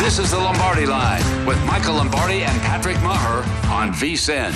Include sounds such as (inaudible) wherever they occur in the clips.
This is the Lombardi Line with Michael Lombardi and Patrick Meagher on VSIN.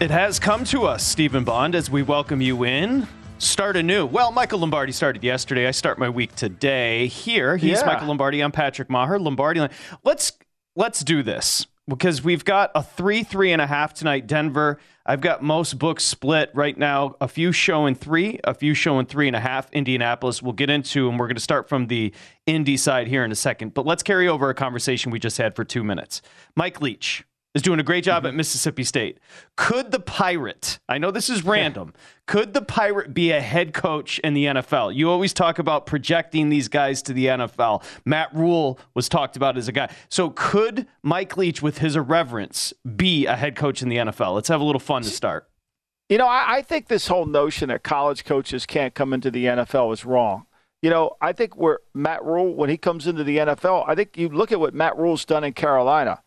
It has come to us, Stephen Bond, as we welcome you in. Start anew. Well, Michael Lombardi started yesterday. I start my week today. Here, he's Yeah. Michael Lombardi. I'm Patrick Meagher. Lombardi line. Let's let's do this because we've got a three, three and a half tonight. Denver. I've got most books split right now. A few showing three, a few showing three and a half. Indianapolis. We'll get into, and we're going to start from the Indy side here in a second. But let's carry over a conversation we just had for two minutes. Mike Leach is doing a great job at mm-hmm. Mississippi State. Could the Pirate, I know this is random, could the Pirate be a head coach in the NFL? You always talk about projecting these guys to the NFL. Matt Rhule was talked about as a guy. So could Mike Leach, with his irreverence, be a head coach in the NFL? Let's have a little fun to start. You know, I, I think this whole notion that college coaches can't come into the NFL is wrong. You know, I think where Matt Rhule, when he comes into the NFL, I think you look at what Matt Rhule's done in Carolina.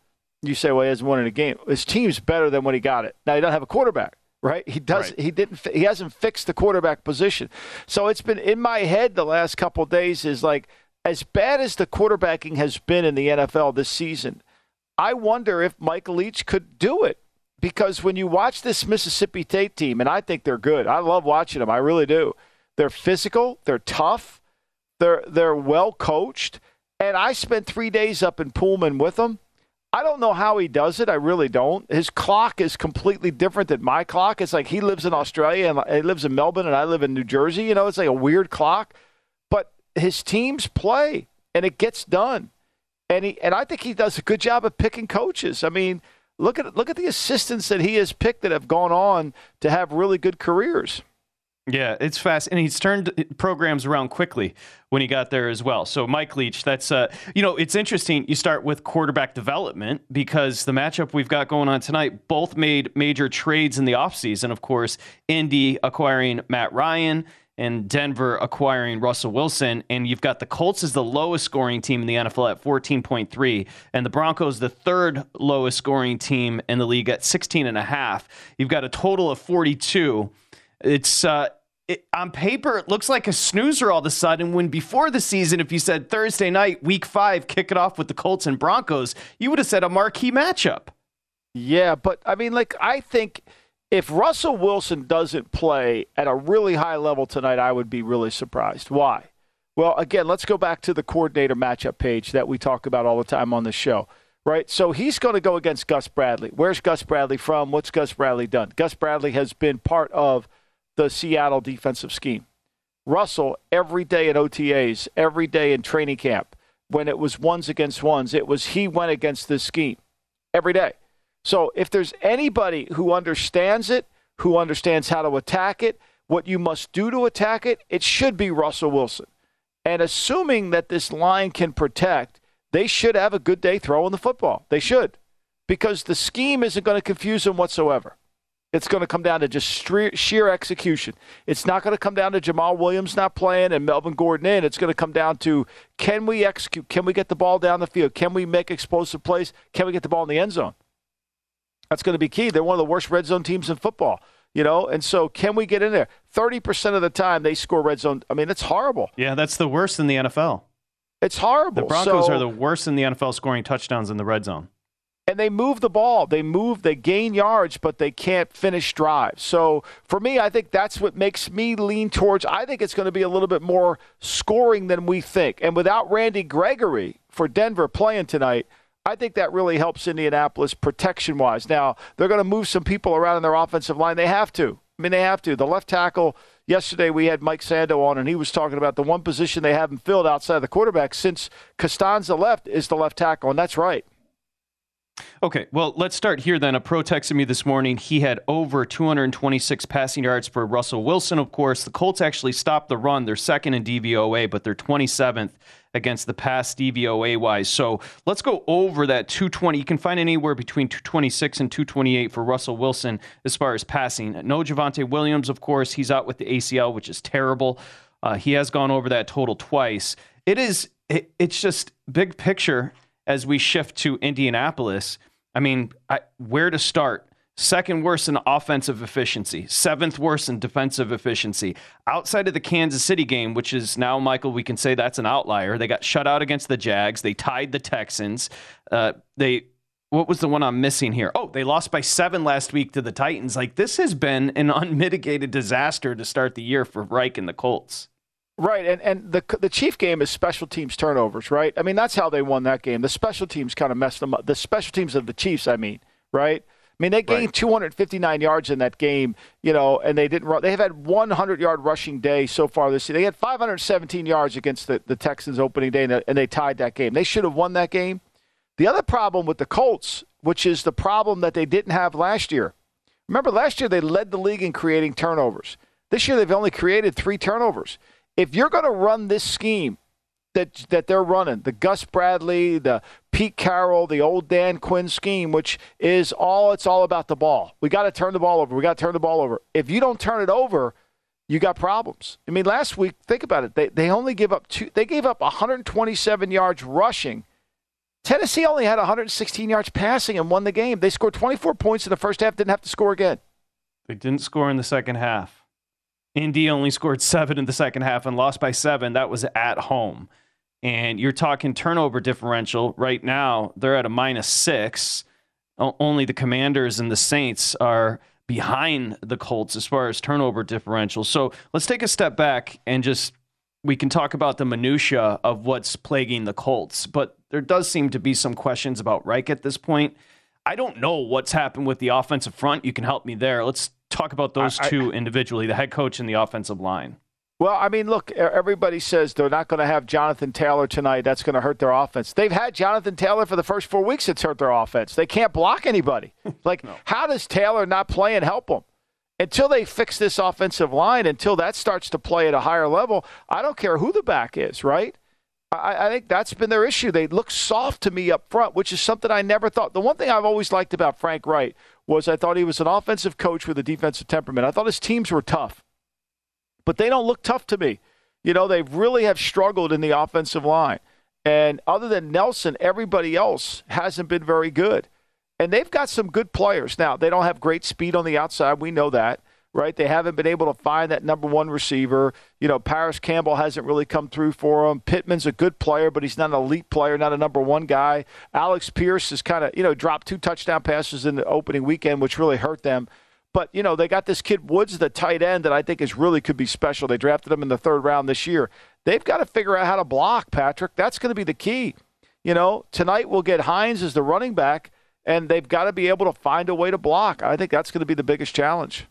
You say, well, he hasn't won in a game. His team's better than when he got it. Now he doesn't have a quarterback, right? He does. Right. He didn't. He hasn't fixed the quarterback position. So it's been in my head the last couple of days. Is like as bad as the quarterbacking has been in the NFL this season. I wonder if Michael Leach could do it because when you watch this Mississippi State team, and I think they're good. I love watching them. I really do. They're physical. They're tough. They're they're well coached. And I spent three days up in Pullman with them. I don't know how he does it. I really don't. His clock is completely different than my clock. It's like he lives in Australia and he lives in Melbourne, and I live in New Jersey. You know, it's like a weird clock. But his teams play, and it gets done. And he and I think he does a good job of picking coaches. I mean, look at look at the assistants that he has picked that have gone on to have really good careers. Yeah, it's fast, and he's turned programs around quickly when he got there as well. So, Mike Leach, that's uh, you know, it's interesting. You start with quarterback development because the matchup we've got going on tonight both made major trades in the offseason. Of course, Indy acquiring Matt Ryan and Denver acquiring Russell Wilson, and you've got the Colts as the lowest scoring team in the NFL at 14.3, and the Broncos the third lowest scoring team in the league at 16 and a half. You've got a total of 42. It's uh, it, on paper, it looks like a snoozer all of a sudden. When before the season, if you said Thursday night, Week Five, kick it off with the Colts and Broncos, you would have said a marquee matchup. Yeah, but I mean, like I think if Russell Wilson doesn't play at a really high level tonight, I would be really surprised. Why? Well, again, let's go back to the coordinator matchup page that we talk about all the time on the show. right? So he's going to go against Gus Bradley. Where's Gus Bradley from? What's Gus Bradley done? Gus Bradley has been part of the Seattle defensive scheme. Russell, every day at OTAs, every day in training camp, when it was ones against ones, it was he went against this scheme every day. So if there's anybody who understands it, who understands how to attack it, what you must do to attack it, it should be Russell Wilson. And assuming that this line can protect, they should have a good day throwing the football. They should. Because the scheme isn't going to confuse them whatsoever. It's going to come down to just sheer execution. It's not going to come down to Jamal Williams not playing and Melvin Gordon in. It's going to come down to can we execute? Can we get the ball down the field? Can we make explosive plays? Can we get the ball in the end zone? That's going to be key. They're one of the worst red zone teams in football you know and so can we get in there 30% of the time they score red zone i mean it's horrible yeah that's the worst in the nfl it's horrible the broncos so, are the worst in the nfl scoring touchdowns in the red zone and they move the ball they move they gain yards but they can't finish drives so for me i think that's what makes me lean towards i think it's going to be a little bit more scoring than we think and without randy gregory for denver playing tonight I think that really helps Indianapolis protection wise. Now, they're going to move some people around in their offensive line. They have to. I mean, they have to. The left tackle, yesterday we had Mike Sando on, and he was talking about the one position they haven't filled outside of the quarterback since Castonzo left is the left tackle, and that's right. Okay, well, let's start here then. A pro texted me this morning. He had over 226 passing yards for Russell Wilson, of course. The Colts actually stopped the run. They're second in DVOA, but they're 27th against the pass DVOA wise. So let's go over that 220. You can find anywhere between 226 and 228 for Russell Wilson as far as passing. No Javonte Williams, of course. He's out with the ACL, which is terrible. Uh, he has gone over that total twice. It is, it, it's just big picture as we shift to Indianapolis. I mean, I, where to start? second worst in offensive efficiency, seventh worst in defensive efficiency. Outside of the Kansas City game, which is now, Michael, we can say that's an outlier. They got shut out against the Jags. They tied the Texans. Uh, they what was the one I'm missing here? Oh, they lost by seven last week to the Titans. Like this has been an (laughs) unmitigated disaster to start the year for Reich and the Colts. Right, and and the the Chief game is special teams turnovers, right? I mean, that's how they won that game. The special teams kind of messed them up. The special teams of the Chiefs, I mean, right? I mean, they gained right. 259 yards in that game, you know, and they didn't run. They have had 100 yard rushing day so far this year. They had 517 yards against the, the Texans opening day, and they tied that game. They should have won that game. The other problem with the Colts, which is the problem that they didn't have last year. Remember, last year they led the league in creating turnovers. This year they've only created three turnovers. If you're going to run this scheme that that they're running, the Gus Bradley, the Pete Carroll, the old Dan Quinn scheme, which is all it's all about the ball. We got to turn the ball over. We got to turn the ball over. If you don't turn it over, you got problems. I mean, last week, think about it. They they only give up two. They gave up 127 yards rushing. Tennessee only had 116 yards passing and won the game. They scored 24 points in the first half. Didn't have to score again. They didn't score in the second half. Indy only scored seven in the second half and lost by seven. That was at home. And you're talking turnover differential. Right now they're at a minus six. Only the commanders and the saints are behind the colts as far as turnover differential. So let's take a step back and just we can talk about the minutia of what's plaguing the colts but there does seem to be some questions about reich at this point. I don't know what's happened with the offensive front. You can help me there. Let's talk about those I, two I, individually the head coach and the offensive line well, I mean, look, everybody says they're not going to have Jonathan Taylor tonight. That's going to hurt their offense. They've had Jonathan Taylor for the first four weeks. It's hurt their offense. They can't block anybody. (laughs) Like, no. how does Taylor not play and help them? Until they fix this offensive line, until that starts to play at a higher level, I don't care who the back is, right? I, I think that's been their issue. They look soft to me up front, which is something I never thought. The one thing I've always liked about Frank Reich was I thought he was an offensive coach with a defensive temperament. I thought his teams were tough but they don't look tough to me. You know, they really have struggled in the offensive line. And other than Nelson, everybody else hasn't been very good. And they've got some good players. Now, they don't have great speed on the outside. We know that, right? They haven't been able to find that number one receiver. You know, Parris Campbell hasn't really come through for them. Pittman's a good player, but he's not an elite player, not a number one guy. Alec Pierce has kind of, you know, dropped two touchdown passes in the opening weekend, which really hurt them. But, you know, they got this kid Woods, the tight end, that I think is really could be special. They drafted him in the third round this year. They've got to figure out how to block, Patrick. That's going to be the key. You know, tonight we'll get Hines as the running back, and they've got to be able to find a way to block. I think that's going to be the biggest challenge.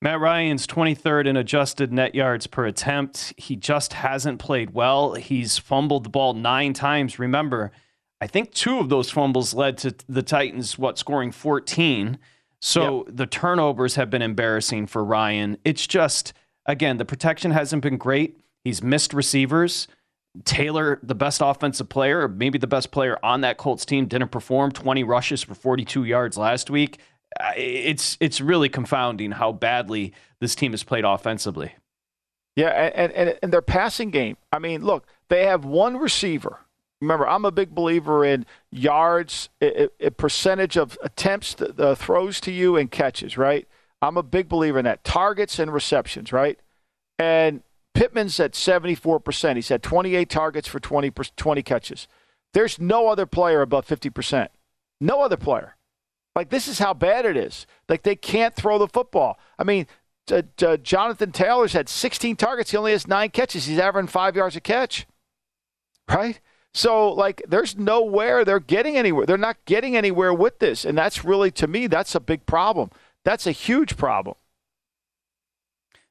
Matt Ryan's 23rd in adjusted net yards per attempt. He just hasn't played well. He's fumbled the ball nine times. Remember, I think two of those fumbles led to the Titans, what, scoring 14. So yep. the turnovers have been embarrassing for Ryan. It's just, again, the protection hasn't been great. He's missed receivers. Taylor, the best offensive player, maybe the best player on that Colts team, didn't perform 20 rushes for 42 yards last week. It's it's really confounding how badly this team has played offensively. Yeah, and, and, and their passing game. I mean, look, they have one receiver. Remember, I'm a big believer in yards, a, a percentage of attempts, the, the throws to you, and catches. Right? I'm a big believer in that. Targets and receptions. Right? And Pittman's at 74%. He's had 28 targets for 20, 20 catches. There's no other player above 50%. No other player. Like, this is how bad it is. Like, they can't throw the football. I mean, uh, uh, Jonathan Taylor's had 16 targets. He only has nine catches. He's averaging five yards a catch. Right? So, like, there's nowhere they're getting anywhere. They're not getting anywhere with this. And that's really, to me, that's a big problem. That's a huge problem.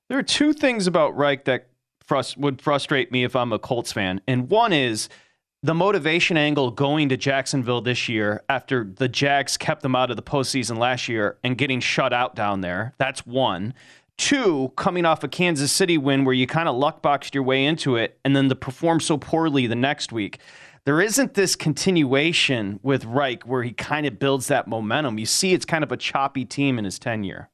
There are two things about Reich that frust- would frustrate me if I'm a Colts fan. And one is the motivation angle going to Jacksonville this year after the Jags kept them out of the postseason last year and getting shut out down there. That's one. Two, coming off a Kansas City win where you kind of luck boxed your way into it and then to perform so poorly the next week. There isn't this continuation with Reich where he kind of builds that momentum. You see, it's kind of a choppy team in his tenure.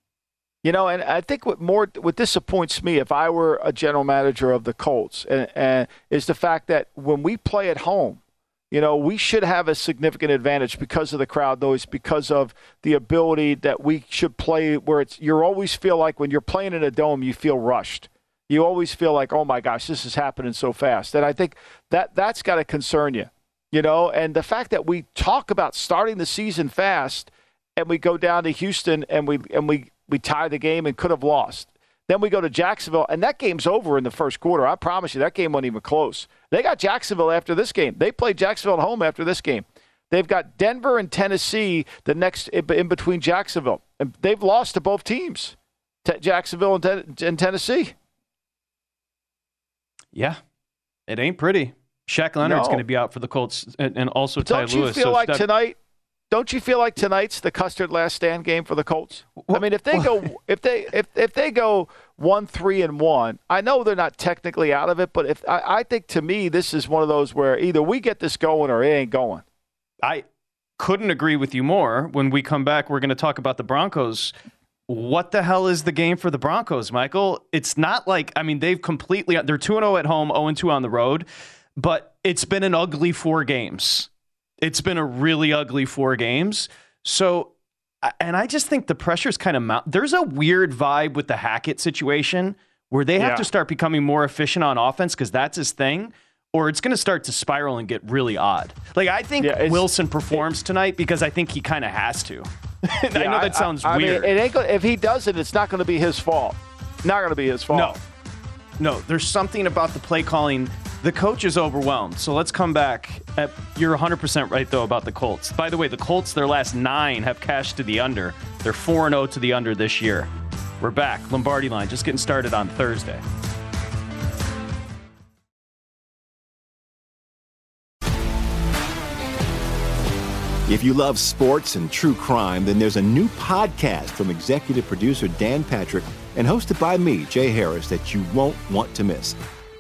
You know, and I think what more what disappoints me, if I were a general manager of the Colts, and, and, is the fact that when we play at home, you know, we should have a significant advantage because of the crowd noise, because of the ability that we should play where it's. You always feel like when you're playing in a dome, you feel rushed. You always feel like, oh my gosh, this is happening so fast, and I think that that's got to concern you. You know, and the fact that we talk about starting the season fast and we go down to Houston and we and we we tie the game and could have lost. Then we go to Jacksonville, and that game's over in the first quarter. I promise you, that game wasn't even close. They got Jacksonville after this game. They play Jacksonville at home after this game. They've got Denver and Tennessee the next in between Jacksonville, and they've lost to both teams, Jacksonville and, and Tennessee. Yeah, it ain't pretty. Shaq Leonard's no. going to be out for the Colts, and, also but Ty don't Lewis. Don't you feel so like that... tonight? Don't you feel like tonight's the Custer's last stand game for the Colts? I mean, if they go if they if if they go one three and one, I know they're not technically out of it, but if I, I think to me this is one of those where either we get this going or it ain't going. I couldn't agree with you more. When we come back, we're going to talk about the Broncos. What the hell is the game for the Broncos, Michael? It's not like I mean they've completely they're two and zero oh at home, zero oh and two on the road, but it's been an ugly four games. It's been a really ugly four games. So, and I just think the pressure's kind of mount. There's a weird vibe with the Hackett situation where they have yeah. to start becoming more efficient on offense because that's his thing, or it's going to start to spiral and get really odd. Like I think yeah, Wilson performs tonight because I think he kind of has to. (laughs) I know that sounds I, I weird. Mean, it ain't if he does it, it's not going to be his fault. Not going to be his fault. No, no. There's something about the play calling the coach is overwhelmed. So let's come back. At, you're 100% right, though, about the Colts. By the way, the Colts, their last nine have cashed to the under. They're 4 0 to the under this year. We're back. Lombardi line, just getting started on Thursday. If you love sports and true crime, then there's a new podcast from executive producer Dan Patrick and hosted by me, Jay Harris, that you won't want to miss.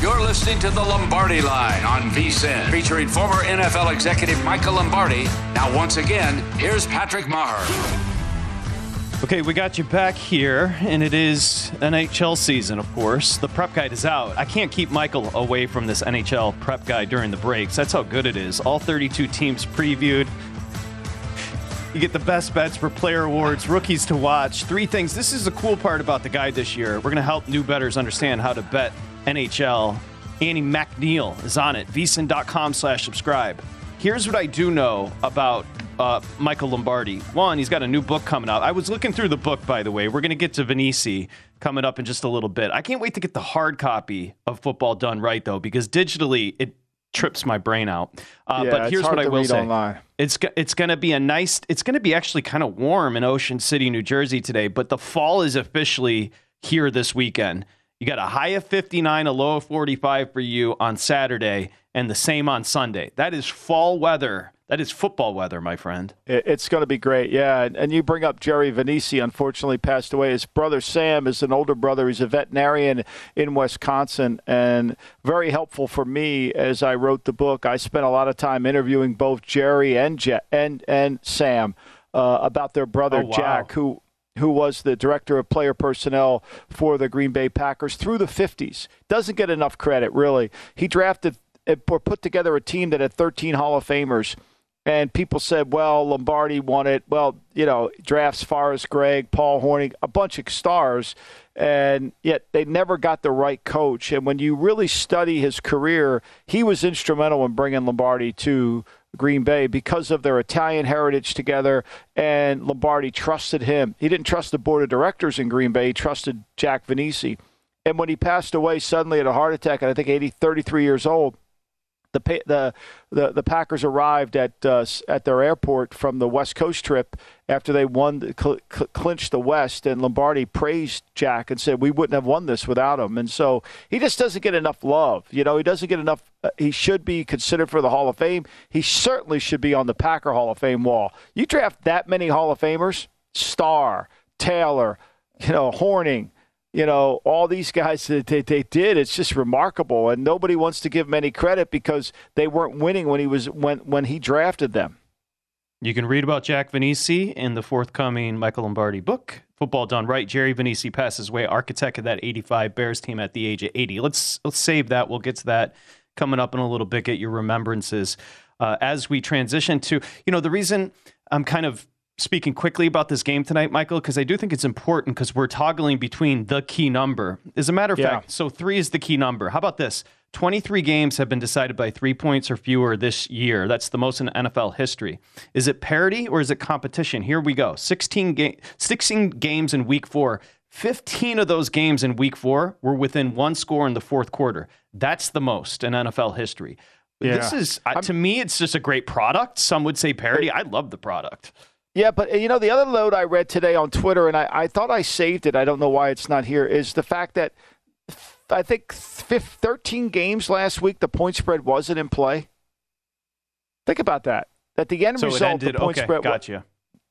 You're listening to the Lombardi Line on VSIN, featuring former NFL executive Michael Lombardi. Now, once again, here's Patrick Meagher. Okay, we got you back here, and it is NHL season, of course. The prep guide is out. I can't keep Michael away from this NHL prep guide during the breaks. That's how good it is. All 32 teams previewed. You get the best bets for player awards, rookies to watch. Three things. This is the cool part about the guide this year. We're going to help new bettors understand how to bet NHL. Annie McNeil is on it. vsin.com slash subscribe. Here's what I do know about uh, Michael Lombardi. One, he's got a new book coming out. I was looking through the book, by the way. We're going to get to Vainisi coming up in just a little bit. I can't wait to get the hard copy of Football Done Right, though, because digitally it trips my brain out. Uh, Yeah, but here's what I will say: online. it's it's going to be a nice. It's going to be actually kind of warm in Ocean City, New Jersey today. But the fall is officially here this weekend. You got a high of 59, a low of 45 for you on Saturday, and the same on Sunday. That is fall weather. That is football weather, my friend. It's going to be great, yeah. And, you bring up Jerry Vainisi, unfortunately passed away. His brother Sam is an older brother. He's a veterinarian in Wisconsin and very helpful for me as I wrote the book. I spent a lot of time interviewing both Jerry and Je- and and Sam uh, about their brother Oh, wow. Jack, who who was the director of player personnel for the Green Bay Packers through the 50s. Doesn't get enough credit, really. He drafted eh, or put together a team that had 13 Hall of Famers. And people said, well, Lombardi won it. Well, you know, drafts Forrest Gregg, Paul Hornung, a bunch of stars. And yet they never got the right coach. And when you really study his career, he was instrumental in bringing Lombardi to Green Bay because of their Italian heritage together. And Lombardi trusted him. He didn't trust the board of directors in Green Bay, he trusted Jack Vainisi. And when he passed away suddenly at a heart attack at I think 80, 33 years old, the the the, the Packers arrived at uh, at their airport from the West Coast trip after they won cl- cl- clinched the West, and Lombardi praised Jack and said we wouldn't have won this without him. And so he just doesn't get enough love. You know, he doesn't get enough. Uh, he should be considered for the Hall of Fame. He certainly should be on the Packer Hall of Fame wall. You draft that many Hall of Famers, star. Taylor, you know, Hornung, you know, all these guys that they, they did. It's just remarkable, and nobody wants to give him any credit because they weren't winning when he was when when he drafted them. You can read about Jack Vainisi in the forthcoming Michael Lombardi book, Football Done Right. Jerry Vainisi passes away, architect of that 85 Bears team at the age of 80. Let's let's save that. We'll get to that coming up in a little bit. Get your remembrances uh, as we transition to, you know, the reason I'm kind of speaking quickly about this game tonight, Michael, because I do think it's important because we're toggling between the key number. As a matter of yeah. fact, so three is the key number. How about this? 23 games have been decided by three points or fewer this year. That's the most in NFL history. Is it parity or is it competition? Here we go 16, ga- 16 games in week four. 15 of those games in week four were within one score in the fourth quarter. That's the most in NFL history. Yeah. This is, uh, to me, it's just a great product. Some would say parody. I love the product. Yeah, but you know, the other load I read today on Twitter, and I, I thought I saved it. I don't know why it's not here, is the fact that I think 13 games last week, the point spread wasn't in play. Think about that. At the end so result, ended, the point okay, spread. Gotcha.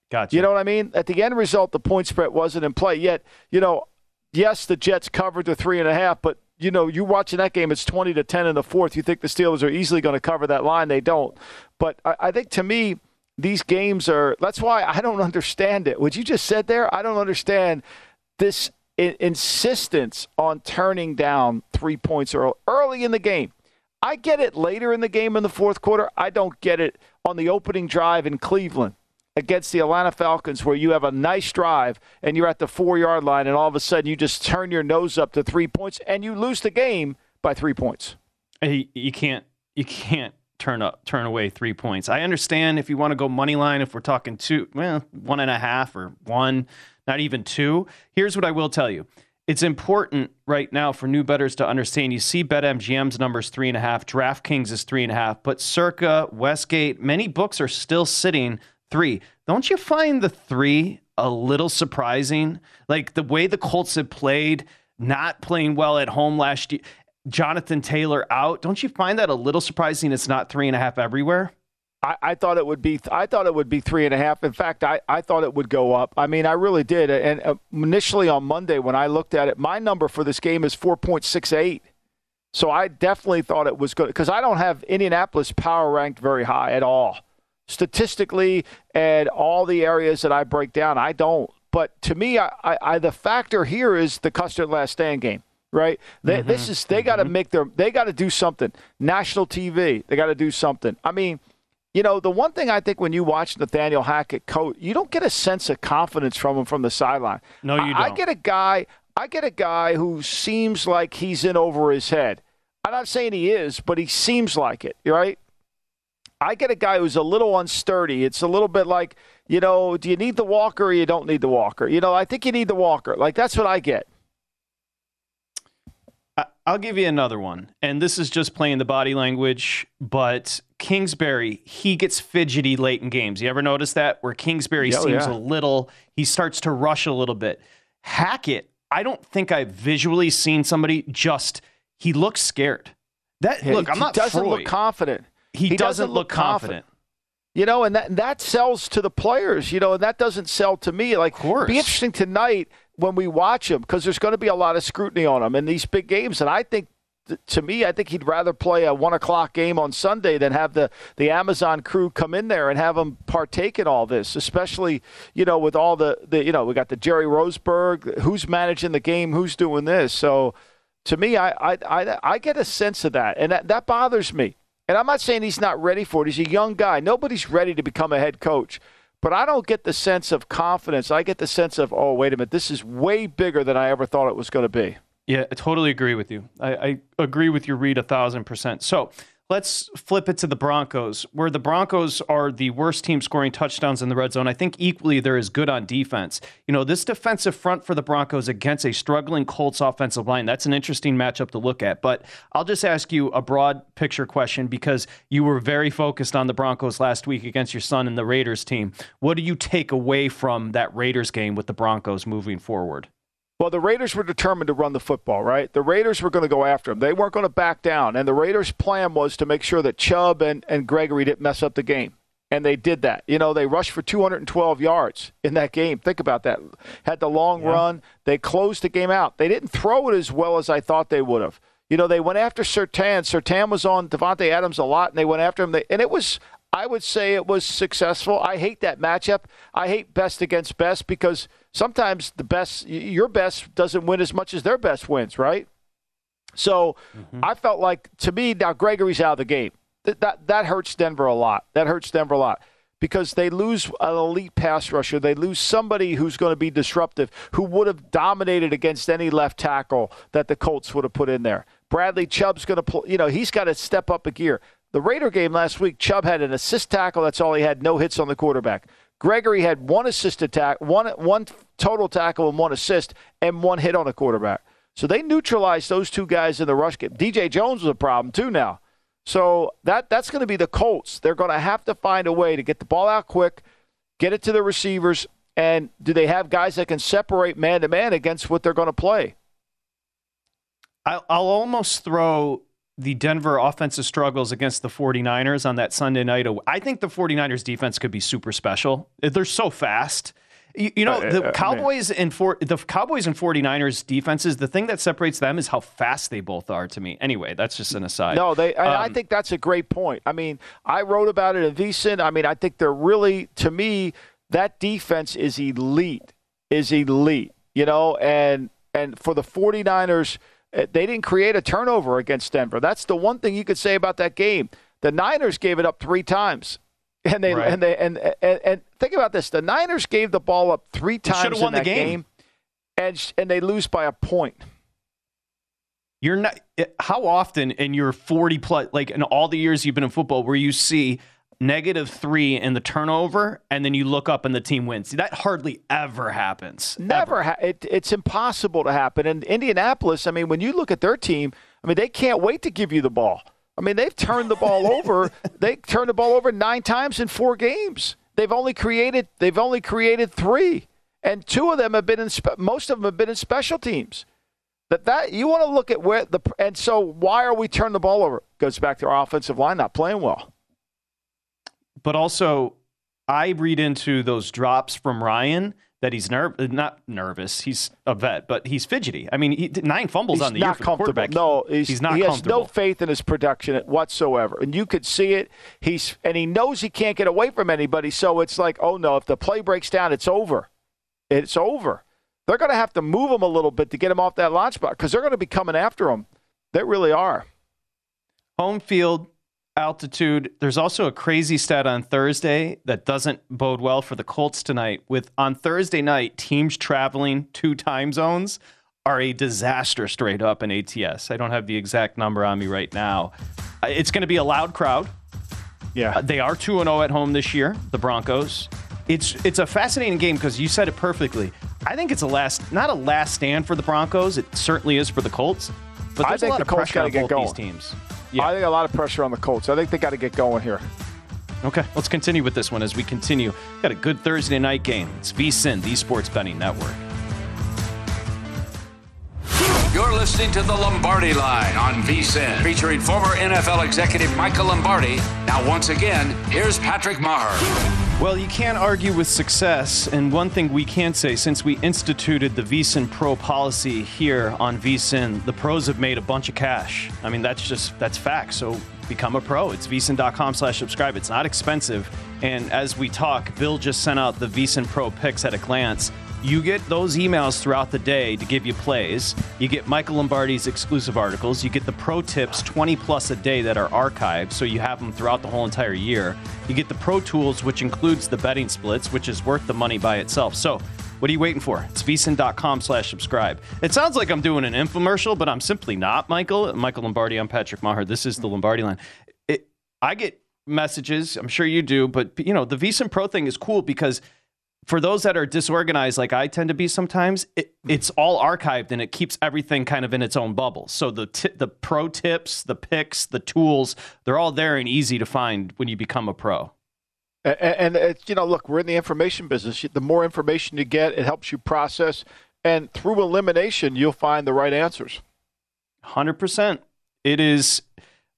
Gotcha. You know what I mean? At the end result, the point spread wasn't in play. Yet, you know, yes, the Jets covered the three and a half, but you know, you're watching that game, it's 20 to 10 in the fourth. You think the Steelers are easily going to cover that line. They don't. But I, I think to me, these games are, that's why I don't understand it. What you just said there, I don't understand this insistence on turning down three points early in the game. I get it later in the game in the fourth quarter. I don't get it on the opening drive in Cleveland against the Atlanta Falcons where you have a nice drive and you're at the four yard line and all of a sudden you just turn your nose up to three points and you lose the game by three points. You can't you can't turn up turn away three points. I understand if you want to go money line if we're talking two well one and a half or one not even two. Here's what I will tell you. It's important right now for new bettors to understand. You see BetMGM's numbers three and a half, DraftKings is three and a half, but Circa, Westgate, many books are still sitting three. Don't you find the three a little surprising? Like the way the Colts have played, not playing well at home last year, Jonathan Taylor out. Don't you find that a little surprising? It's not three and a half everywhere. I, I, thought it would be. I thought it would be three and a half. In fact, I, I thought it would go up. I mean, I really did. And uh, initially on Monday, when I looked at it, my number for this game is four point six eight. So I definitely thought it was good because I don't have Indianapolis power ranked very high at all, statistically, and all the areas that I break down. I don't. But to me, I, I, I the factor here is the Custer's last stand game right? They, mm-hmm. This is they got to mm-hmm. make their they got to do something. National TV, they got to do something. I mean, you know, the one thing I think when you watch Nathaniel Hackett coach, you don't get a sense of confidence from him from the sideline. No, you don't. I, I get a guy. I get a guy who seems like he's in over his head. I'm not saying he is, but he seems like it, right? I get a guy who's a little unsturdy. It's a little bit like, you know, do you need the walker or you don't need the walker? You know, I think you need the walker. Like, that's what I get. I'll give you another one. And this is just playing the body language, but Kingsbury, he gets fidgety late in games. You ever notice that? Where Kingsbury oh, seems yeah. a little, he starts to rush a little bit. Hackett, I don't think I've visually seen somebody just, he looks scared. That yeah, look, I'm not. He doesn't Freud. look confident. He, he doesn't, doesn't, look confident. confident. You know, and that that sells to the players. You know, and that doesn't sell to me. Like, of course. be interesting tonight when we watch him because there's going to be a lot of scrutiny on him in these big games. And I think, to me, I think he'd rather play a one o'clock game on Sunday than have the, the Amazon crew come in there and have them partake in all this, especially, you know, with all the, the you know, we got the Jerry Rosburg, who's managing the game, who's doing this. So to me, I, I, I, I get a sense of that. And that, that bothers me. And I'm not saying he's not ready for it. He's a young guy. Nobody's ready to become a head coach. But I don't get the sense of confidence. I get the sense of, oh, wait a minute, this is way bigger than I ever thought it was going to be. Yeah, I totally agree with you. I, I agree with your read a thousand percent. So Let's flip it to the Broncos, where the Broncos are the worst team scoring touchdowns in the red zone. I think equally they're as good on defense. You know, this defensive front for the Broncos against a struggling Colts offensive line, that's an interesting matchup to look at. But I'll just ask you a broad picture question because you were very focused on the Broncos last week against your son and the Raiders team. What do you take away from that Raiders game with the Broncos moving forward? Well, the Raiders were determined to run the football, right? The Raiders were going to go after him. They weren't going to back down. And the Raiders' plan was to make sure that Chubb and, and Gregory didn't mess up the game. And they did that. You know, they rushed for 212 yards in that game. Think about that. Had the long yeah. run. They closed the game out. They didn't throw it as well as I thought they would have. You know, they went after Surtain. Surtain was on Davante Adams a lot, and they went after him. They, and it was, I would say, it was successful. I hate that matchup. I hate best against best because sometimes the best, your best, doesn't win as much as their best wins, right? So mm-hmm. I felt like, to me, now Gregory's out of the game that, that, that hurts Denver a lot. That hurts Denver a lot because they lose an elite pass rusher. They lose somebody who's going to be disruptive, who would have dominated against any left tackle that the Colts would have put in there. Bradley Chubb's going to pull, you know, he's got to step up a gear. The Raider game last week, Chubb had an assist tackle. That's all he had. No hits on the quarterback. Gregory had one assisted tackle, one one total tackle and one assist, and one hit on a quarterback. So they neutralized those two guys in the rush game. DJ Jones was a problem too now. So that that's going to be the Colts. They're going to have to find a way to get the ball out quick, get it to the receivers, and do they have guys that can separate man to man against what they're going to play? I'll almost throw the Denver offensive struggles against the 49ers on that Sunday night. I think the 49ers defense could be super special. They're so fast. You, you know, uh, the uh, Cowboys and for, the Cowboys and 49ers defenses, the thing that separates them is how fast they both are to me. Anyway, that's just an aside. No, they um, I think that's a great point. I mean, I wrote about it in VSIN. I mean, I think they're really to me that defense is elite. Is elite. You know, and and for the 49ers, eh, Uh, they didn't create a turnover against Denver. That's the one thing you could say about that game. The Niners gave it up 3 times (laughs) and they right. and they and, and and think about this: the Niners gave the ball up three times in that game. game, and and they lose by a point. You're not. Eh, how often in your 40 plus, like in all the years you've been in football, where you see negative three in the turnover, and then you look up and the team wins. That hardly ever happens. Never. Ha- it, it's impossible to happen. And Indianapolis, I mean, when you look at their team, I mean, they can't wait to give you the ball. I mean, they've turned the ball over. (laughs) they turned the ball over nine times in four games. They've only created they've only created three, and two of them have been in. Most of them have been in special teams. That that you want to look at where the and so why are we turning the ball over? Goes back to our offensive line not playing well. But also, I read into those drops from Ryan that he's not nervous. He's a vet, but he's fidgety. I mean, he, nine fumbles he's on the year for quarterback. No, he's, he's not. He has no faith in his production whatsoever, and you could see it. He's and he knows he can't get away from anybody. So it's like, oh no, if the play breaks down, it's over. It's over. They're going to have to move him a little bit to get him off that launch spot because they're going to be coming after him. They really are. Home field altitude. There's also a crazy stat on Thursday that doesn't bode well for the Colts tonight. With on Thursday night, teams traveling two time zones are a disaster straight up in ATS. I don't have the exact number on me right now. Uh, it's going to be a loud crowd. Yeah. Uh, they are 2 0 at home this year, the Broncos. It's it's a fascinating game because you said it perfectly. I think it's a last not a last stand for the Broncos. It certainly is for the Colts. But there's a lot the of pressure on both going. these teams. Yeah. I think a lot of pressure on the Colts. I think they got to get going here. Okay, let's continue with this one as we continue. Got a good Thursday night game. It's VSIN, the Sports Betting Network. You're listening to the Lombardi Line on VSIN, featuring former NFL executive Michael Lombardi. Now, once again, here's Patrick Meagher. Well, you can't argue with success, and one thing we can say since we instituted the VSIN Pro policy here on VSIN, the pros have made a bunch of cash. I mean, that's just that's fact. So become a pro. It's vsin.com/subscribe. It's not expensive, and as we talk, Bill just sent out the VSIN Pro picks at a glance. You get those emails throughout the day to give you plays. You get Michael Lombardi's exclusive articles. You get the pro tips 20 plus a day that are archived, so you have them throughout the whole entire year. You get the pro tools, which includes the betting splits, which is worth the money by itself. So, what are you waiting for? It's vsin.com slash subscribe. It sounds like I'm doing an infomercial, but I'm simply not, Michael. Michael Lombardi, I'm Patrick Meagher. This is the Lombardi line. It, I get messages, I'm sure you do, but you know, the VSIN Pro thing is cool because – for those that are disorganized like I tend to be sometimes, it, hmm. it's all archived and it keeps everything kind of in its own bubble. So the t- the pro tips, the picks, the tools, they're all there and easy to find when you become a pro. And, and you know, look, we're in the information business. The more information you get, it helps you process, and through elimination, you'll find the right answers. Hundred percent. It is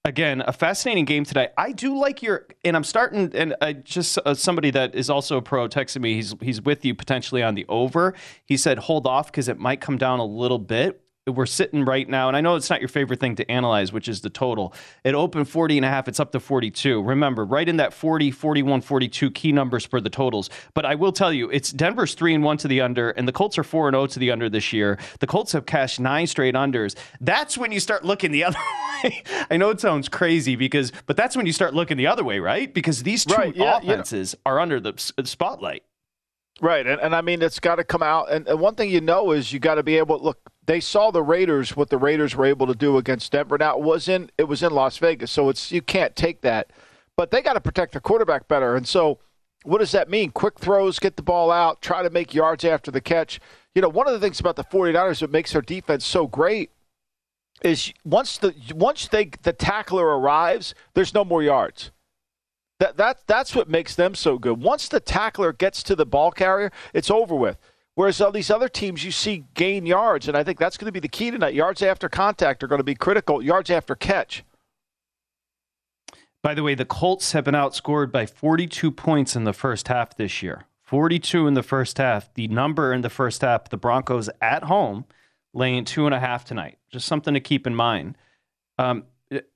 again, a fascinating game today. I do like your, and I'm starting, and I just uh, somebody that is also a pro texted me. He's he's with you potentially on the over. He said hold off because it might come down a little bit we're sitting right now, and I know it's not your favorite thing to analyze, which is the total. It opened 40 and a half, it's up to 42. Remember, right in that 40, 41, 42 key numbers for the totals. But I will tell you, it's Denver's 3 and 1 to the under, and the Colts are 4 and 0 to the under this year. The Colts have cashed nine straight unders. That's when you start looking the (laughs) other way. I know it sounds crazy because, but that's when you start looking the other way, right? Because these two right, yeah, offenses are under the uh, spotlight. Right, and, and I mean it's got to come out. And, and one thing you know is you got to be able to look they saw the Raiders what the Raiders were able to do against Denver. Now it was in it was in Las Vegas, so it's you can't take that. But they got to protect their quarterback better. And so what does that mean? Quick throws, get the ball out, try to make yards after the catch. You know, one of the things about the 49ers that makes their defense so great is once the once they the tackler arrives, there's no more yards. That that that's what makes them so good. Once the tackler gets to the ball carrier, it's over with. Whereas all these other teams you see gain yards, and I think that's going to be the key tonight. Yards after contact are going to be critical. Yards after catch. By the way, the Colts have been outscored by 42 points in the first half this year. 42 in the first half. The number in the first half, the Broncos at home, laying two and a half tonight. Just something to keep in mind. Um,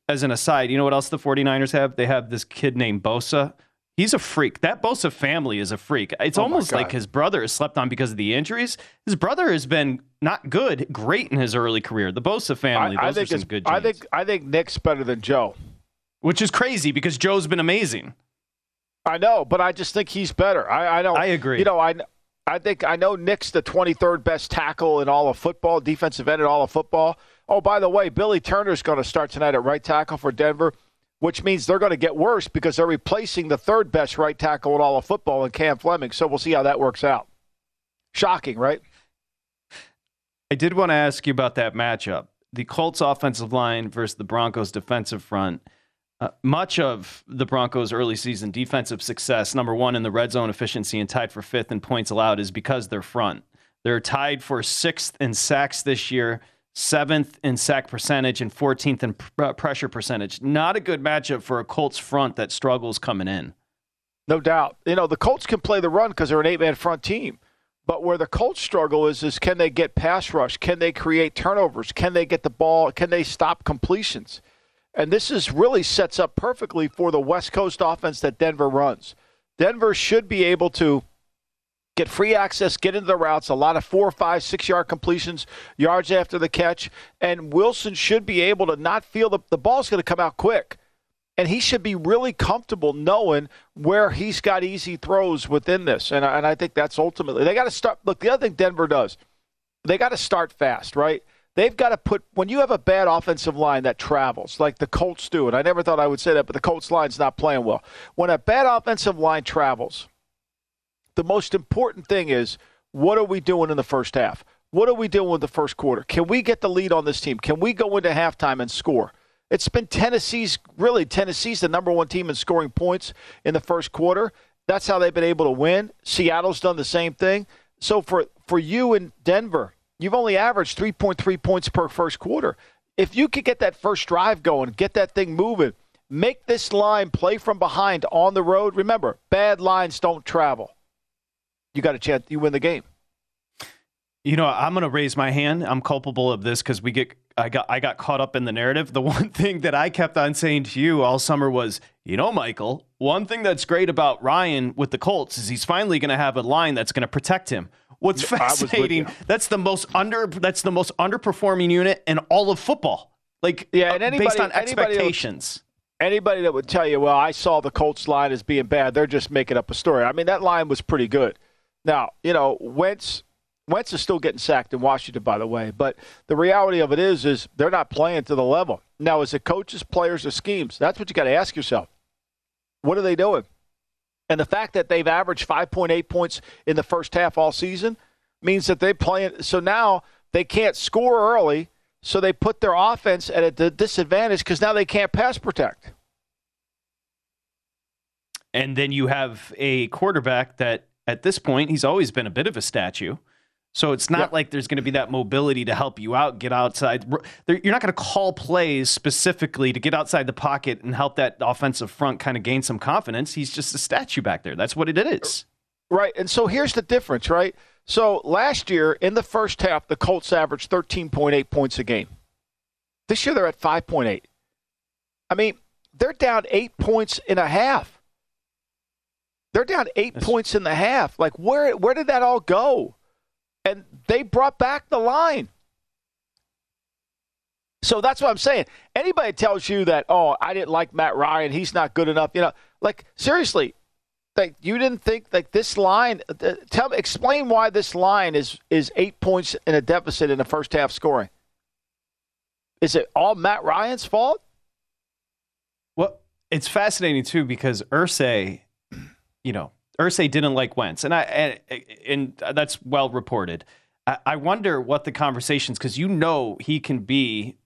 as an aside, you know what else the 49ers have? They have this kid named Bosa He's a freak. That Bosa family is a freak. It's oh almost like his brother is slept on because of the injuries. His brother has been not good, great in his early career. The Bosa family, I, I think are some good. Genes. I think I think Nick's better than Joe, which is crazy because Joe's been amazing. I know, but I just think he's better. I, I don't. I agree. You know, I I think I know Nick's the 23rd best tackle in all of football, defensive end in all of football. Oh, by the way, Billy Turner's going to start tonight at right tackle for Denver which means they're going to get worse because they're replacing the third best right tackle in all of football in Cam Fleming. So we'll see how that works out. Shocking, right? I did want to ask you about that matchup. The Colts offensive line versus the Broncos defensive front. Uh, much of the Broncos' early season defensive success, number one in the red zone efficiency and tied for fifth in points allowed, is because they're front. They're tied for sixth in sacks this year seventh in sack percentage and 14th in uh, pressure percentage. Not a good matchup for a Colts front that struggles coming in. No doubt. You know, the Colts can play the run because they're an eight man front team. But where the Colts struggle is, is can they get pass rush? Can they create turnovers? Can they get the ball? Can they stop completions? And this is really sets up perfectly for the West Coast offense that Denver runs. Denver should be able to get free access, get into the routes, a lot of four, five, six yard completions, yards after the catch. And Wilson should be able to not feel the, the ball's going to come out quick. And he should be really comfortable knowing where he's got easy throws within this. And, and I think that's ultimately, they got to start. Look, the other thing Denver does, they got to start fast, right? They've got to put, when you have a bad offensive line that travels, like the Colts do, and I never thought I would say that, but the Colts line's not playing well. When a bad offensive line travels, the most important thing is what are we doing in the first half? What are we doing with the first quarter? Can we get the lead on this team? Can we go into halftime and score? It's been Tennessee's really Tennessee's the number one team in scoring points in the first quarter. That's how they've been able to win. Seattle's done the same thing. So for for you in Denver, you've only averaged 3.3 points per first quarter. If you could get that first drive going, get that thing moving, make this line play from behind on the road. Remember, bad lines don't travel you got a chance. You win the game. You know, I'm going to raise my hand. I'm culpable of this because we get. I got I got caught up in the narrative. The (laughs) one thing that I kept on saying to you all summer was, you know, Michael, one thing that's great about Ryan with the Colts is he's finally going to have a line that's going to protect him. What's fascinating? That's the most under. That's the most underperforming unit in all of football. Like, yeah, uh, and anybody, based on expectations. Anybody that would tell you, well, I saw the Colts line as being bad, they're just making up a story. I mean, that line was pretty good. Now, you know, Wentz Wentz is still getting sacked in Washington, by the way. But the reality of it is, is they're not playing to the level. Now, is it coaches, players, or schemes? That's what you got to ask yourself. What are they doing? And the fact that they've averaged 5.8 points in the first half all season means that they play. So now they can't score early, so they put their offense at a disadvantage because now they can't pass protect. And then you have a quarterback that at this point, he's always been a bit of a statue. So it's not like there's going to be that mobility to help you out, get outside. You're not going to call plays specifically to get outside the pocket and help that offensive front kind of gain some confidence. He's just a statue back there. That's what it is. Right. And so here's the difference, right? So last year in the first half, the Colts averaged 13.8 points a game. This year they're at 5.8. I mean, they're down eight points in a half. They're down eight points in the half. Like where where did that all go? And they brought back the line. So that's what I'm saying. Anybody tells you that, oh, I didn't like Matt Ryan, he's not good enough, you know, like seriously, like you didn't think like this line uh, tell me explain why this line is is 8 points in a deficit in the first half scoring. Is it all Matt Ryan's fault? Well, it's fascinating too because Irsay, you know, Irsay didn't like Wentz, and I and, and that's well reported. I, I wonder what the conversations because you know he can be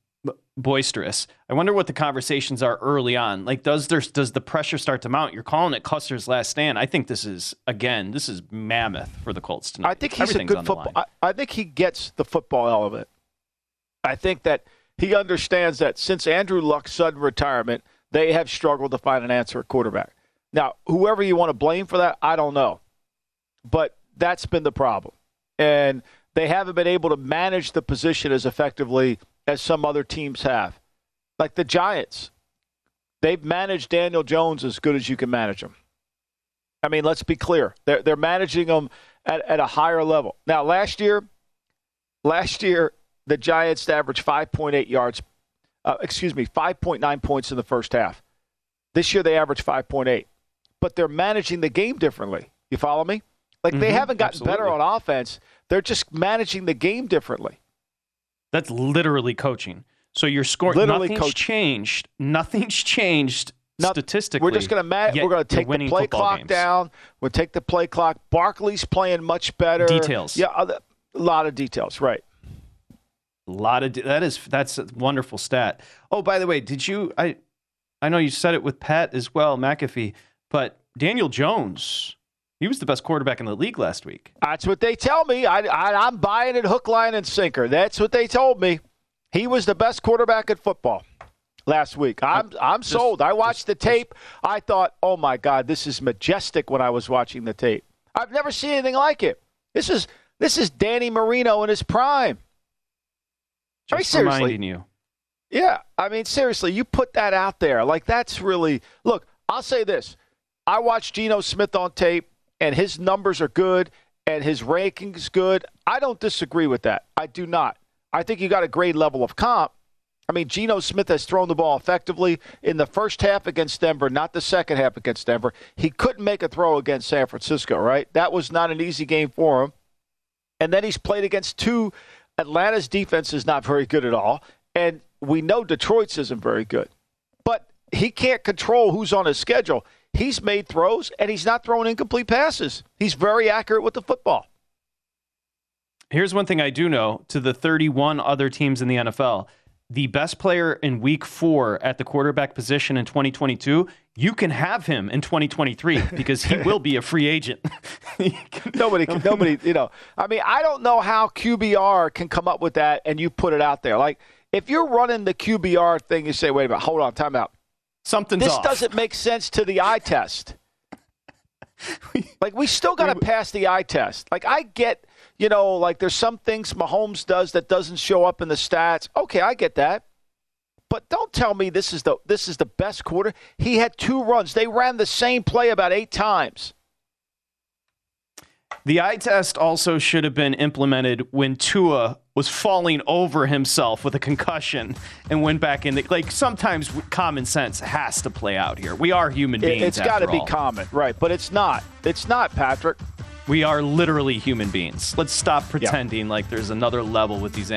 boisterous. I wonder what the conversations are early on. Like, does there does the pressure start to mount? You're calling it Custer's last stand. I think this is again, this is mammoth for the Colts tonight. I think he's a good football. I, I think he gets the football element. I think that he understands that since Andrew Luck's sudden retirement, they have struggled to find an answer at quarterback. Now, whoever you want to blame for that, I don't know, but that's been the problem, and they haven't been able to manage the position as effectively as some other teams have, like the Giants. They've managed Daniel Jones as good as you can manage him. I mean, let's be clear. They're, they're managing them at, at a higher level. Now, last year, last year, the Giants averaged 5.8 yards, uh, excuse me, 5.9 points in the first half. This year, they averaged 5.8. But they're managing the game differently. You follow me? Like, they Mhm, haven't gotten better on offense. They're just managing the game differently. That's literally coaching. So you're scoring. Literally nothing's coach- changed. Nothing's changed Noth- statistically. We're just going to ma- we're going to take the play clock games. down. We'll take the play clock. Barkley's playing much better. Details. Yeah, a lot of details. Right. A lot of that is that's a wonderful stat. Oh, by the way, did you? I I know you said it with Pat as well, McAfee, but Daniel Jones, he was the best quarterback in the league last week. That's what they tell me. I, I, I'm buying it hook, line, and sinker. That's what they told me. He was the best quarterback at football last week. I'm uh, I'm sold. I watched the tape. I thought, oh my God, this is majestic. When I was watching the tape, I've never seen anything like it. This is this is Danny Marino in his prime. I mean, Just seriously. reminding you. Yeah, I mean, seriously, you put that out there. Like, that's really. Look, I'll say this. I watched Geno Smith on tape, and his numbers are good, and his rankings good. I don't disagree with that. I do not. I think you got a great level of comp. I mean, Geno Smith has thrown the ball effectively in the first half against Denver, not the second half against Denver. He couldn't make a throw against San Francisco, right? That was not an easy game for him. And then he's played against two. Atlanta's defense is not very good at all. And we know Detroit's isn't very good. But he can't control who's on his schedule. He's made throws and he's not throwing incomplete passes. He's very accurate with the football. Here's one thing I do know to the 31 other teams in the NFL. The best player in week four at the quarterback position in 2022, you can have him in 2023 (laughs) because he will be a free agent. (laughs) (laughs) nobody, can, nobody, you know. I mean, I don't know how QBR can come up with that and you put it out there. Like, if you're running the QBR thing, you say, wait a minute, hold on, time out. Something's this off. doesn't make sense to the eye test. (laughs) like we still got to pass the eye test. Like I get, you know, like there's some things Mahomes does that doesn't show up in the stats. Okay, I get that. But don't tell me this is the this is the best quarter. He had two runs. They ran the same play about 8 times. The eye test also should have been implemented when Tua was falling over himself with a concussion and went back in. The, like sometimes common sense has to play out here. We are human beings. it's got to be common, right? But it's not. It's not, Patrick. We are literally human beings. Let's stop pretending like there's another level with these.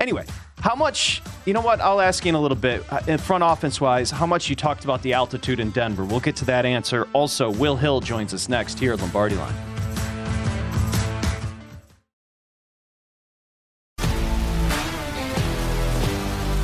Anyway, how much, you know what? I'll ask you in a little bit, uh, in front offense wise, how much you talked about the altitude in Denver. We'll get to that answer. Also, Will Hill joins us next here at Lombardi Line.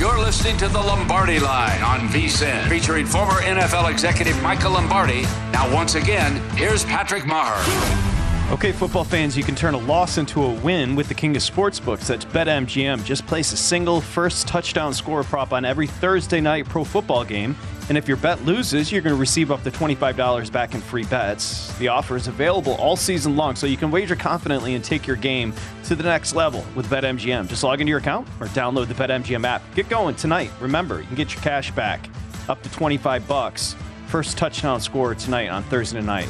You're listening to the Lombardi Line on VSIN, featuring former NFL executive Michael Lombardi. Now, once again, here's Patrick Meagher. Okay, football fans, you can turn a loss into a win with the king of sportsbooks. That's BetMGM. Just place a single first touchdown score prop on every Thursday night pro football game. And if your bet loses, you're going to receive up to $25 back in free bets. The offer is available all season long, so you can wager confidently and take your game to the next level with BetMGM. Just log into your account or download the BetMGM app. Get going tonight. Remember, you can get your cash back up to 25 bucks. First touchdown score tonight on Thursday night.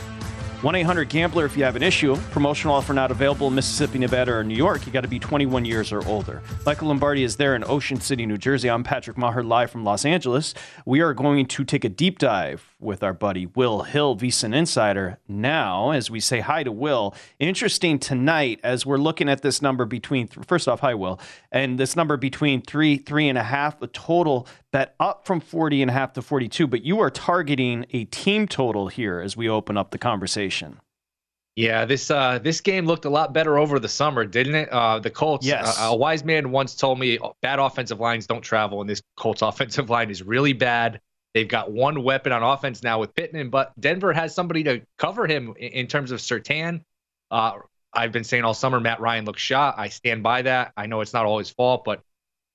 1 800 Gambler if you have an issue. Promotional offer not available in Mississippi, Nevada, or New York. You got to be 21 years or older. Michael Lombardi is there in Ocean City, New Jersey. I'm Patrick Meagher, live from Los Angeles. We are going to take a deep dive with our buddy Will Hill, VSIN Insider. Now, as we say hi to Will, interesting tonight as we're looking at this number between, first off, hi, Will, and this number between three, three and a half, the total bet up from 40 and a half to 42, but you are targeting a team total here as we open up the conversation. Yeah, this uh, this game looked a lot better over the summer, didn't it? Uh, the Colts. Yes. Uh, a wise man once told me bad offensive lines don't travel, and this Colts (laughs) offensive line is really bad. They've got one weapon on offense now with Pittman, but Denver has somebody to cover him in, in terms of Surtain. Uh, I've been saying all summer Matt Ryan looks shot. I stand by that. I know it's not all his fault, but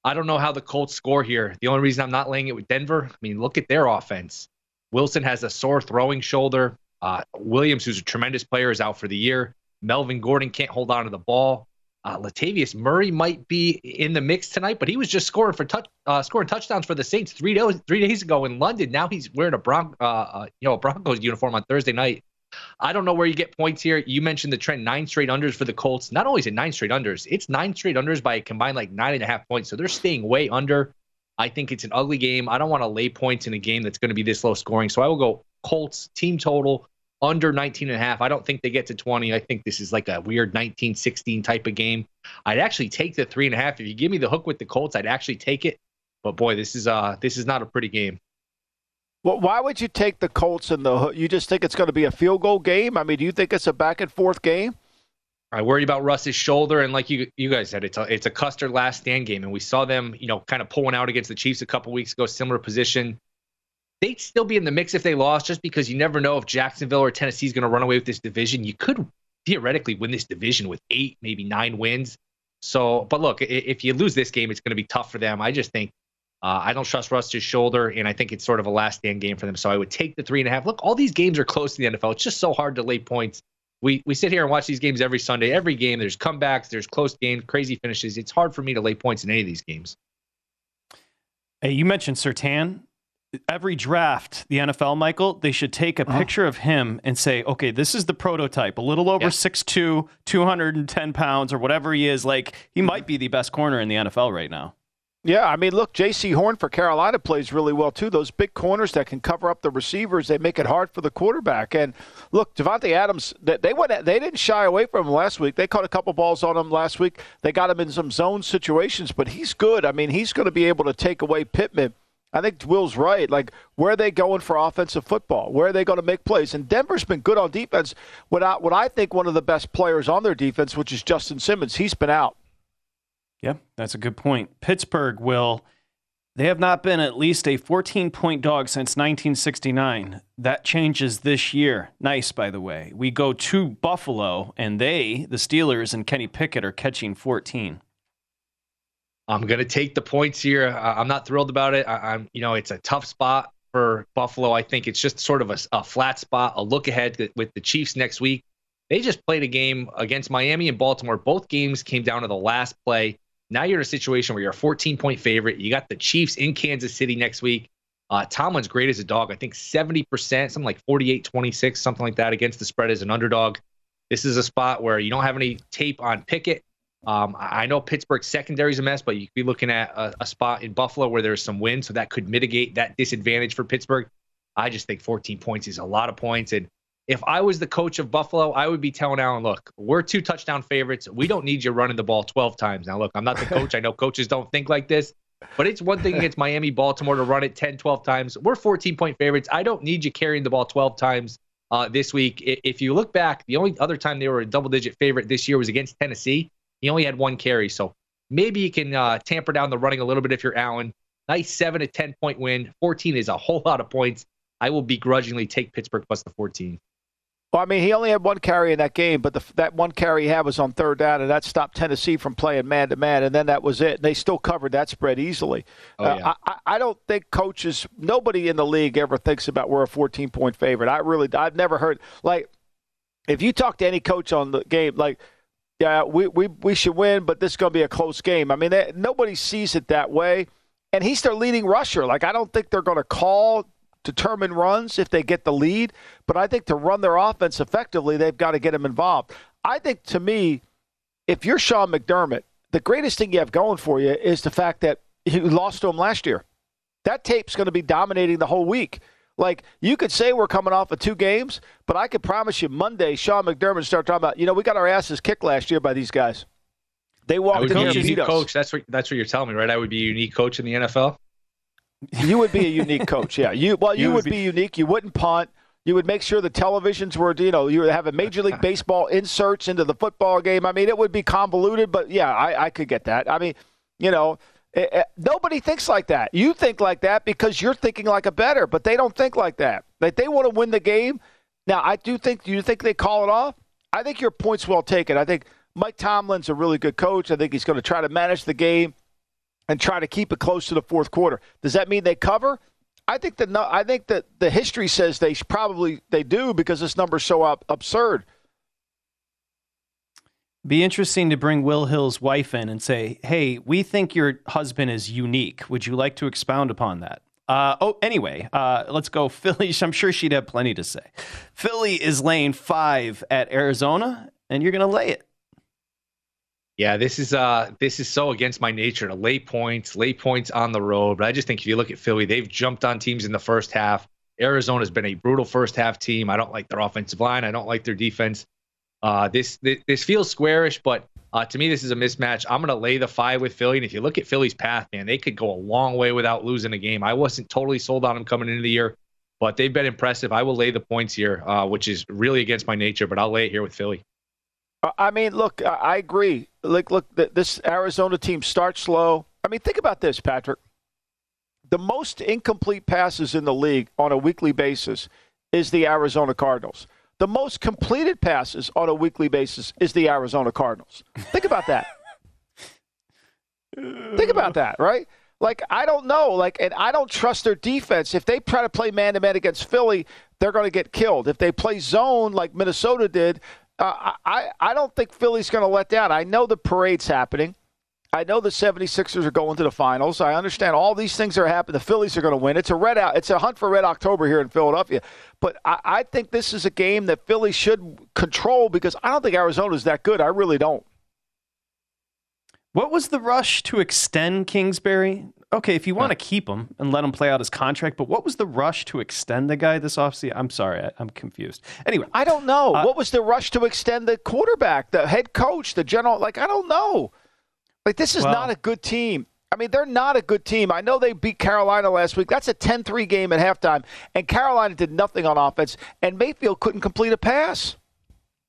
I don't know how the Colts score here. The only reason I'm not laying it with Denver, I mean, look at their offense. Wilson has a sore throwing shoulder. Uh, Williams, who's a tremendous player, is out for the year. Melvin Gordon can't hold on to the ball. Uh, Latavius Murray might be in the mix tonight, but he was just scoring for touch, uh, scoring touchdowns for the Saints three days three days ago in London. Now he's wearing a Bron- uh, uh, you know a Broncos uniform on Thursday night. I don't know where you get points here. You mentioned the trend nine straight unders for the Colts. Not only is it nine straight unders, it's nine straight unders by a combined like nine and a half points. So they're staying way under. I think it's an ugly game. I don't want to lay points in a game that's going to be this low scoring. So I will go Colts team total under 19 and a half. I don't think they get to 20. I think this is like a weird 19 16 type of game. I'd actually take the three and a half. If you give me the hook with the Colts, I'd actually take it. But boy, this is uh this is not a pretty game. Well, why would you take the Colts in the? You just think it's going to be a field goal game? I mean, do you think it's a back and forth game? I worry about Russ's shoulder, and like you you guys said, it's a it's a Custer last stand game, and we saw them, you know, kind of pulling out against the Chiefs a couple weeks ago, similar position. They'd still be in the mix if they lost, just because you never know if Jacksonville or Tennessee is going to run away with this division. You could theoretically win this division with eight, maybe nine wins. So, but look, if you lose this game, it's going to be tough for them. I just think uh, I don't trust Russ's shoulder, and I think it's sort of a last stand game for them. So I would take the three and a half. Look, all these games are close to the NFL. It's just so hard to lay points. We we sit here and watch these games every Sunday. Every game, there's comebacks, there's close games, crazy finishes. It's hard for me to lay points in any of these games. Hey, you mentioned Surtain. Every draft, the NFL, Michael, they should take a uh-huh. picture of him and say, okay, this is the prototype, a little over yeah. 6'2, 210 pounds, or whatever he is. Like, he might be the best corner in the NFL right now. Yeah, I mean, look, Jaycee Horn for Carolina plays really well too. Those big corners that can cover up the receivers, they make it hard for the quarterback. And look, Davante Adams, they went, they didn't shy away from him last week. They caught a couple balls on him last week. They got him in some zone situations, but he's good. I mean, he's going to be able to take away Pittman. I think Will's right. Like, where are they going for offensive football? Where are they going to make plays? And Denver's been good on defense. Without what I think one of the best players on their defense, which is Justin Simmons, he's been out. Yeah, that's a good point. Pittsburgh will. They have not been at least a 14 point dog since 1969. That changes this year. Nice, by the way. We go to Buffalo, and they, the Steelers and Kenny Pickett, are catching 14. I'm going to take the points here. I'm not thrilled about it. I, am you know, it's a tough spot for Buffalo. I think it's just sort of a, a flat spot, a look ahead with the Chiefs next week. They just played a game against Miami and Baltimore. Both games came down to the last play. Now you're in a situation where you're a 14 point favorite. You got the Chiefs in Kansas City next week. Uh, Tomlin's great as a dog. I think 70%, something like 48 26, something like that against the spread as an underdog. This is a spot where you don't have any tape on Pickett. Um, I know Pittsburgh's secondary is a mess, but you could be looking at a, a spot in Buffalo where there's some wind, so that could mitigate that disadvantage for Pittsburgh. I just think 14 points is a lot of points. And if I was the coach of Buffalo, I would be telling Allen, look, we're two touchdown favorites. We don't need you running the ball 12 times. Now, look, I'm not the coach. I know coaches don't think like this, but it's one thing against Miami, Baltimore to run it 10, 12 times. We're 14 point favorites. I don't need you carrying the ball 12 times uh, this week. If you look back, the only other time they were a double digit favorite this year was against Tennessee. He only had one carry. So maybe you can uh, tamper down the running a little bit if you're Allen. Nice seven to 10 point win. 14 is a whole lot of points. I will begrudgingly take Pittsburgh plus the 14. Well, I mean, he only had one carry in that game, but the, that one carry he had was on third down, and that stopped Tennessee from playing man to man, and then that was it. And they still covered that spread easily. Oh, yeah. uh, I, I don't think coaches, nobody in the league ever thinks about we're a 14 point favorite. I really, I've never heard like if you talk to any coach on the game, like yeah, we we, we should win, but this is going to be a close game. I mean, they, nobody sees it that way. And he's their leading rusher. Like I don't think they're going to call determine runs if they get the lead, but I think to run their offense effectively, they've got to get him involved. I think to me, if you're Sean McDermott, the greatest thing you have going for you is the fact that you lost to him last year. That tape's going to be dominating the whole week. Like you could say we're coming off of two games, but I could promise you Monday, Sean McDermott start talking about, you know, we got our asses kicked last year by these guys. They walked in here and beat us. Coach, that's what that's what you're telling me, right? I would be a unique coach in the NFL. You would be a unique coach, yeah. You well, you, you would, be, be unique. You wouldn't punt. You would make sure the televisions were, you know, you would have a Major League Baseball inserts into the football game. I mean, it would be convoluted, but yeah, I, I could get that. I mean, you know, it, it, nobody thinks like that. You think like that because you're thinking like a better, but they don't think like that. Like they want to win the game. Now, I do think. Do you think they call it off? I think your point's well taken. I think Mike Tomlin's a really good coach. I think he's going to try to manage the game and try to keep it close to the fourth quarter. Does that mean they cover? I think that I think that the history says they probably they do because this number's so up, absurd. Be interesting to bring Will Hill's wife in and say, "Hey, we think your husband is unique. Would you like to expound upon that?" Uh, oh, anyway, uh, let's go (laughs) Philly. I'm sure she'd have plenty to say. Philly is laying five at Arizona, and you're going to lay it. Yeah, this is uh this is so against my nature to lay points, lay points on the road. But I just think if you look at Philly, they've jumped on teams in the first half. Arizona's been a brutal first half team. I don't like their offensive line. I don't like their defense. Uh, this, this this feels squarish, but uh, to me, this is a mismatch. I'm to lay the five with Philly. And if you look at Philly's path, man, they could go a long way without losing a game. I wasn't totally sold on them coming into the year, but they've been impressive. I will lay the points here, uh, which is really against my nature, but I'll lay it here with Philly. Uh, I mean, look, I agree. Like, look, this Arizona team starts slow. I mean, think about this, Patrick. The most incomplete passes in the league on a weekly basis is the Arizona Cardinals. The most completed passes on a weekly basis is the Arizona Cardinals. Think about that. think about that, right? Like, I don't know. Like, and I don't trust their defense. If they try to play man to man against Philly, they're going to get killed. If they play zone like Minnesota did, uh, I, I don't think Philly's going to let down. I know the parade's happening. I know the 76ers are going to the finals. I understand all these things are happening. The Phillies are going to win. It's a red out. It's a hunt for red October here in Philadelphia. But I, I think this is a game that Philly should control because I don't think Arizona's that good. I really don't. What was the rush to extend Kingsbury? Okay, if you want to keep him and let him play out his contract, but what was the rush to extend the guy this offseason? I'm sorry, I, am confused. Anyway, I don't know. Uh, what was the rush to extend the quarterback, the head coach, the general? Like, I don't know. Like, this is well, not a good team. I mean, they're not a good team. I know they beat Carolina last week. That's a 10 3 game at halftime, and Carolina did nothing on offense, and Mayfield couldn't complete a pass.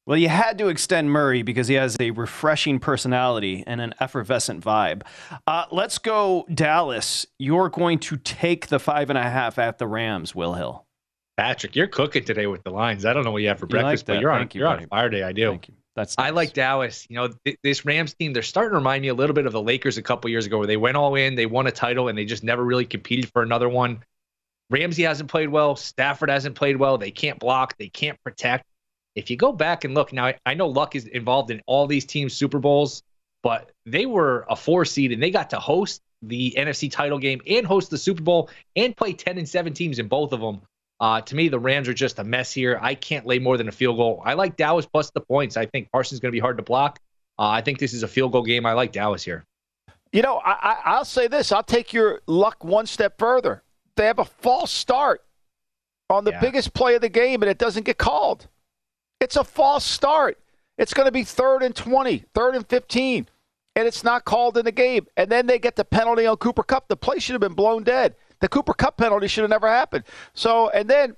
Well, you had to extend Murray because he has a refreshing personality and an effervescent vibe. Uh, let's go, Dallas. You're going to take the five and a half at the Rams, Will Hill. Patrick, you're cooking today with the lines. I don't know what you have for you breakfast, like but you're on, you, are on fire day. I do. Thank you. That's nice. I like Dallas. You know, th- this Rams team, they're starting to remind me a little bit of the Lakers a couple years ago where they went all in, they won a title, and they just never really competed for another one. Ramsey hasn't played well. Stafford hasn't played well. They can't block. They can't protect if you go back and look now, I know Luck is involved in all these teams' Super Bowls, but they were a four seed and they got to host the NFC title game and host the Super Bowl and play 10 and 7 teams in both of them. Uh, to me, the Rams are just a mess here. I can't lay more than a field goal. I like Dallas plus the points. I think Parsons is going to be hard to block. Uh, I think this is a field goal game. I like Dallas here. You know, I, I, will say this. I'll take your luck one step further. They have a false start on the yeah. biggest play of the game, and it doesn't get called. It's a false start. It's going to be third and 20, third and 15, and it's not called in the game. And then they get the penalty on Cooper Kupp. The play should have been blown dead. The Cooper Kupp penalty should have never happened. So, and then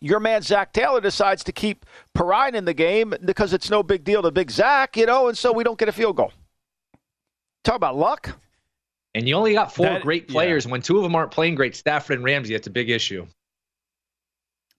your man Zac Taylor decides to keep Perine in the game because it's no big deal to Big Zac, you know, and so we don't get a field goal. Talk about luck. And you only got four that, great players. Yeah. When two of them aren't playing great, Stafford and Ramsey, that's a big issue.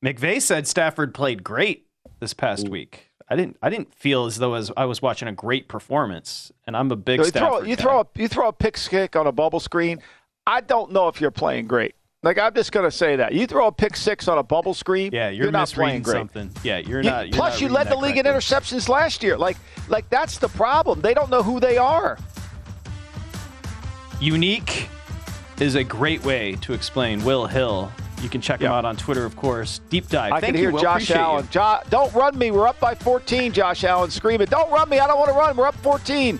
McVay said Stafford played great this past Ooh. week. I didn't. I didn't feel as though as I was watching a great performance, and I'm a big. You throw, you throw a you throw a pick kick on a bubble screen. I don't know if you're playing great. Like I'm just gonna say that you throw a pick six on a bubble screen. Yeah, you're, you're not playing great. Something. Yeah, you're you, not. You're plus, not you led the league in interceptions last year. Like, like that's the problem. They don't know who they are. Unique is a great way to explain Will Hill you can check yep. him out on Twitter, of course. Deep dive. I Thank can hear you, Josh Allen. Jo- don't run me. We're up by 14. Josh Allen screaming, "Don't run me! I don't want to run. We're up 14."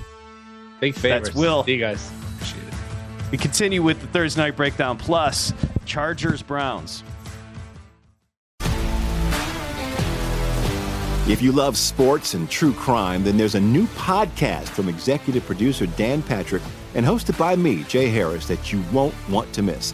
Big favorites. That's Will. See you guys. Appreciate it. We continue with the Thursday night breakdown plus Chargers Browns. If you love sports and true crime, then there's a new podcast from executive producer Dan Patrick and hosted by me, Jay Harris, that you won't want to miss.